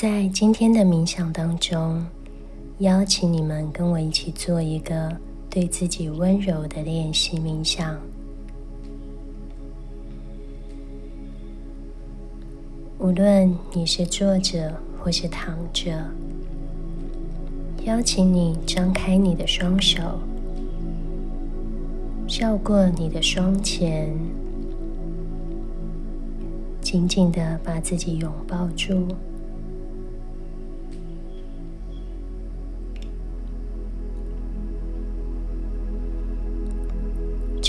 在今天的冥想当中，邀请你们跟我一起做一个对自己温柔的练习冥想。无论你是坐着或是躺着，邀请你张开你的双手，绕过你的双前，紧紧的把自己拥抱住。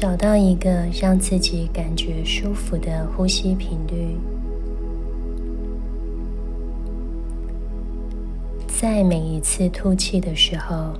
找到一个让自己感觉舒服的呼吸频率，在每一次吐气的时候，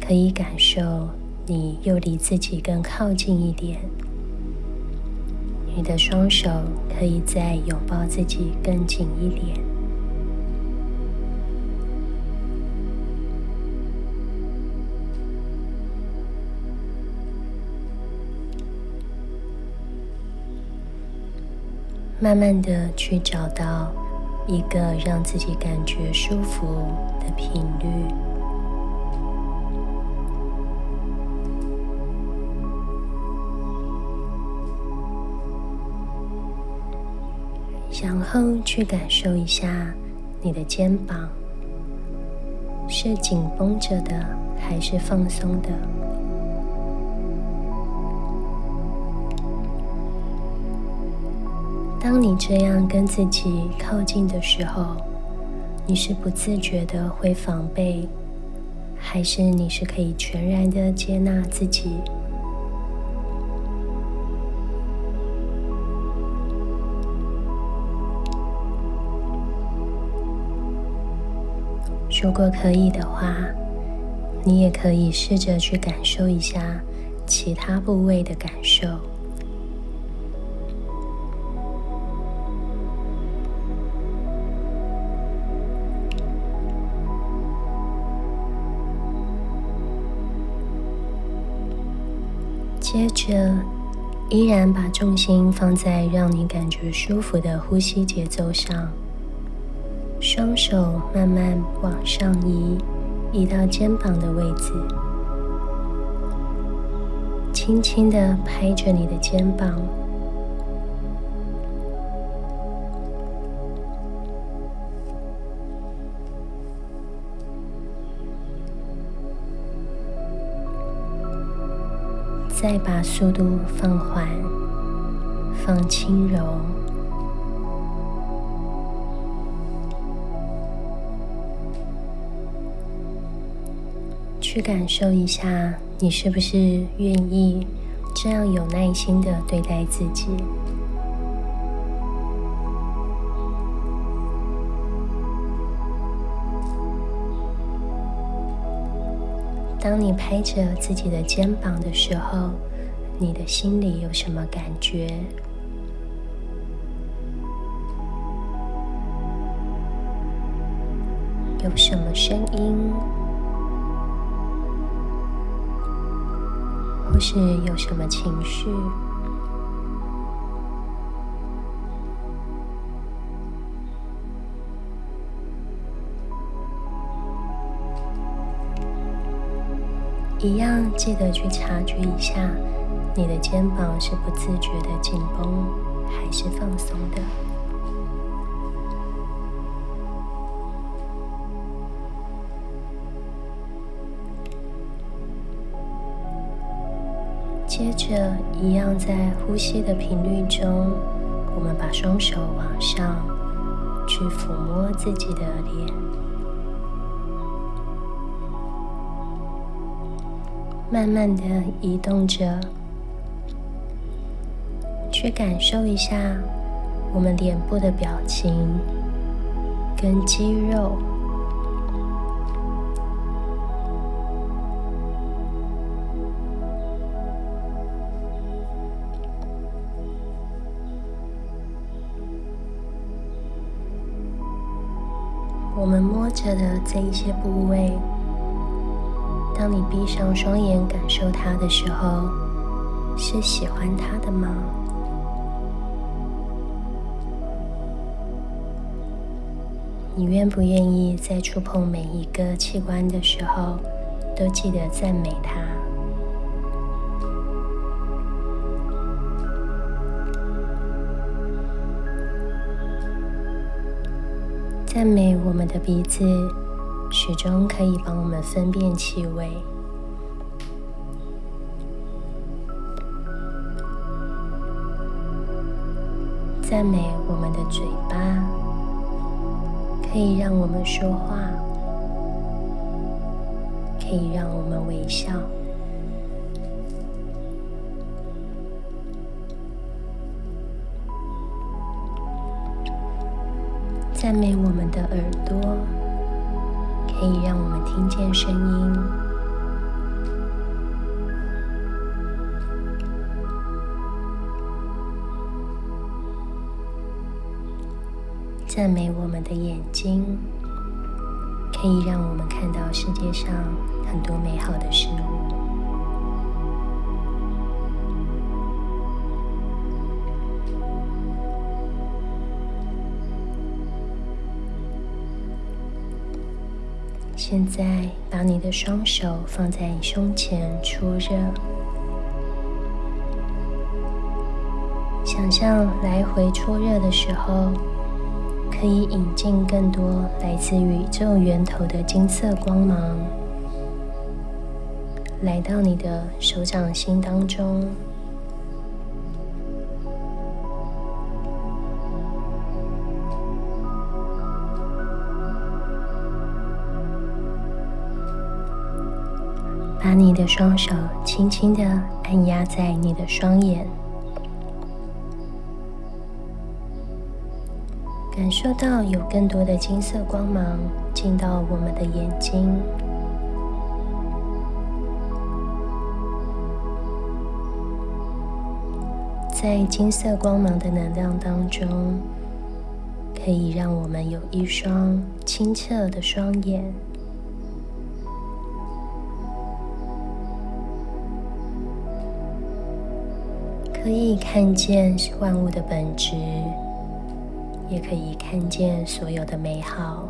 可以感受你又离自己更靠近一点，你的双手可以再拥抱自己更紧一点。慢慢的去找到一个让自己感觉舒服的频率，然后去感受一下你的肩膀是紧绷着的还是放松的。当你这样跟自己靠近的时候，你是不自觉的会防备，还是你是可以全然的接纳自己？如果可以的话，你也可以试着去感受一下其他部位的感受。这，依然把重心放在让你感觉舒服的呼吸节奏上，双手慢慢往上移，移到肩膀的位置，轻轻的拍着你的肩膀。再把速度放缓，放轻柔，去感受一下，你是不是愿意这样有耐心的对待自己？当你拍着自己的肩膀的时候，你的心里有什么感觉？有什么声音？或是有什么情绪？一样，记得去察觉一下，你的肩膀是不自觉的紧绷，还是放松的？接着，一样在呼吸的频率中，我们把双手往上，去抚摸自己的脸。慢慢的移动着，去感受一下我们脸部的表情跟肌肉。我们摸着的这一些部位。当你闭上双眼感受它的时候，是喜欢它的吗？你愿不愿意在触碰每一个器官的时候，都记得赞美它？赞美我们的鼻子，始终可以帮我们分辨气味。赞美我们的嘴巴，可以让我们说话，可以让我们微笑。赞美我们的耳朵，可以让我们听见声音；赞美我们的眼睛，可以让我们看到世界上很多美好的事物。现在，把你的双手放在你胸前搓热，想象来回搓热的时候，可以引进更多来自宇宙源头的金色光芒，来到你的手掌心当中。把你的双手轻轻的按压在你的双眼，感受到有更多的金色光芒进到我们的眼睛，在金色光芒的能量当中，可以让我们有一双清澈的双眼。可以看见万物的本质，也可以看见所有的美好。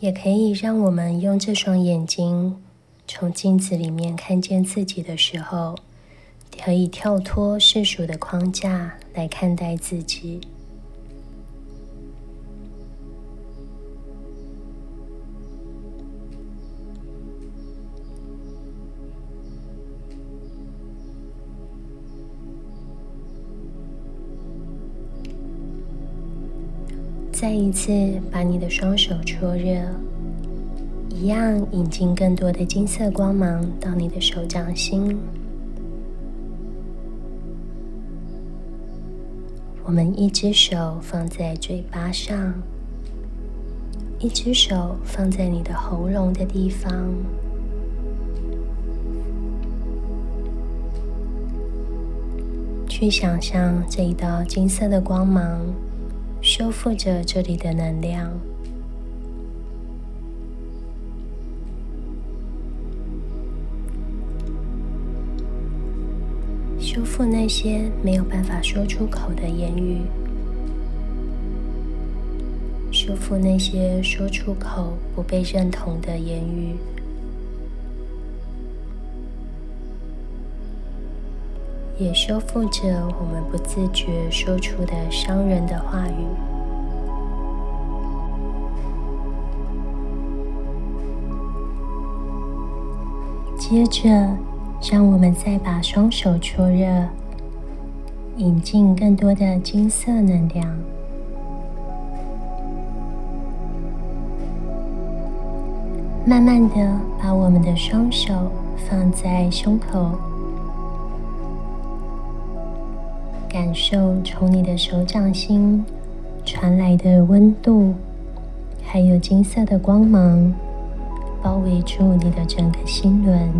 也可以让我们用这双眼睛，从镜子里面看见自己的时候，可以跳脱世俗的框架来看待自己。再一次把你的双手搓热，一样引进更多的金色光芒到你的手掌心。我们一只手放在嘴巴上，一只手放在你的喉咙的地方，去想象这一道金色的光芒。修复着这里的能量，修复那些没有办法说出口的言语，修复那些说出口不被认同的言语，也修复着我们不自觉说出的伤人的话语。接着，让我们再把双手搓热，引进更多的金色能量。慢慢的把我们的双手放在胸口，感受从你的手掌心传来的温度，还有金色的光芒。包围住你的整个心轮，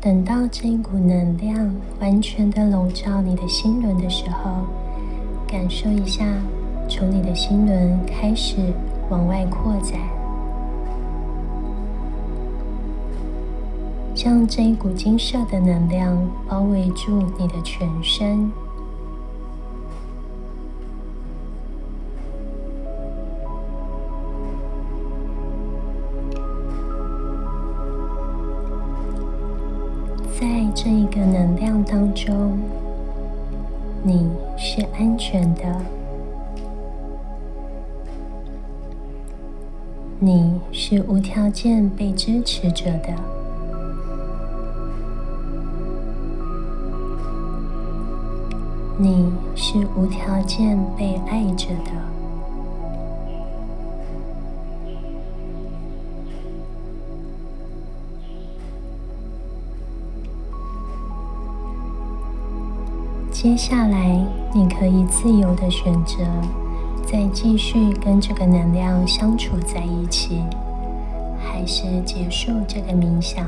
等到这一股能量完全的笼罩你的心轮的时候，感受一下，从你的心轮开始往外扩展，让这一股金色的能量包围住你的全身。在这一个能量当中，你是安全的，你是无条件被支持着的，你是无条件被爱着的。接下来，你可以自由的选择，再继续跟这个能量相处在一起，还是结束这个冥想。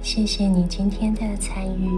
谢谢你今天的参与。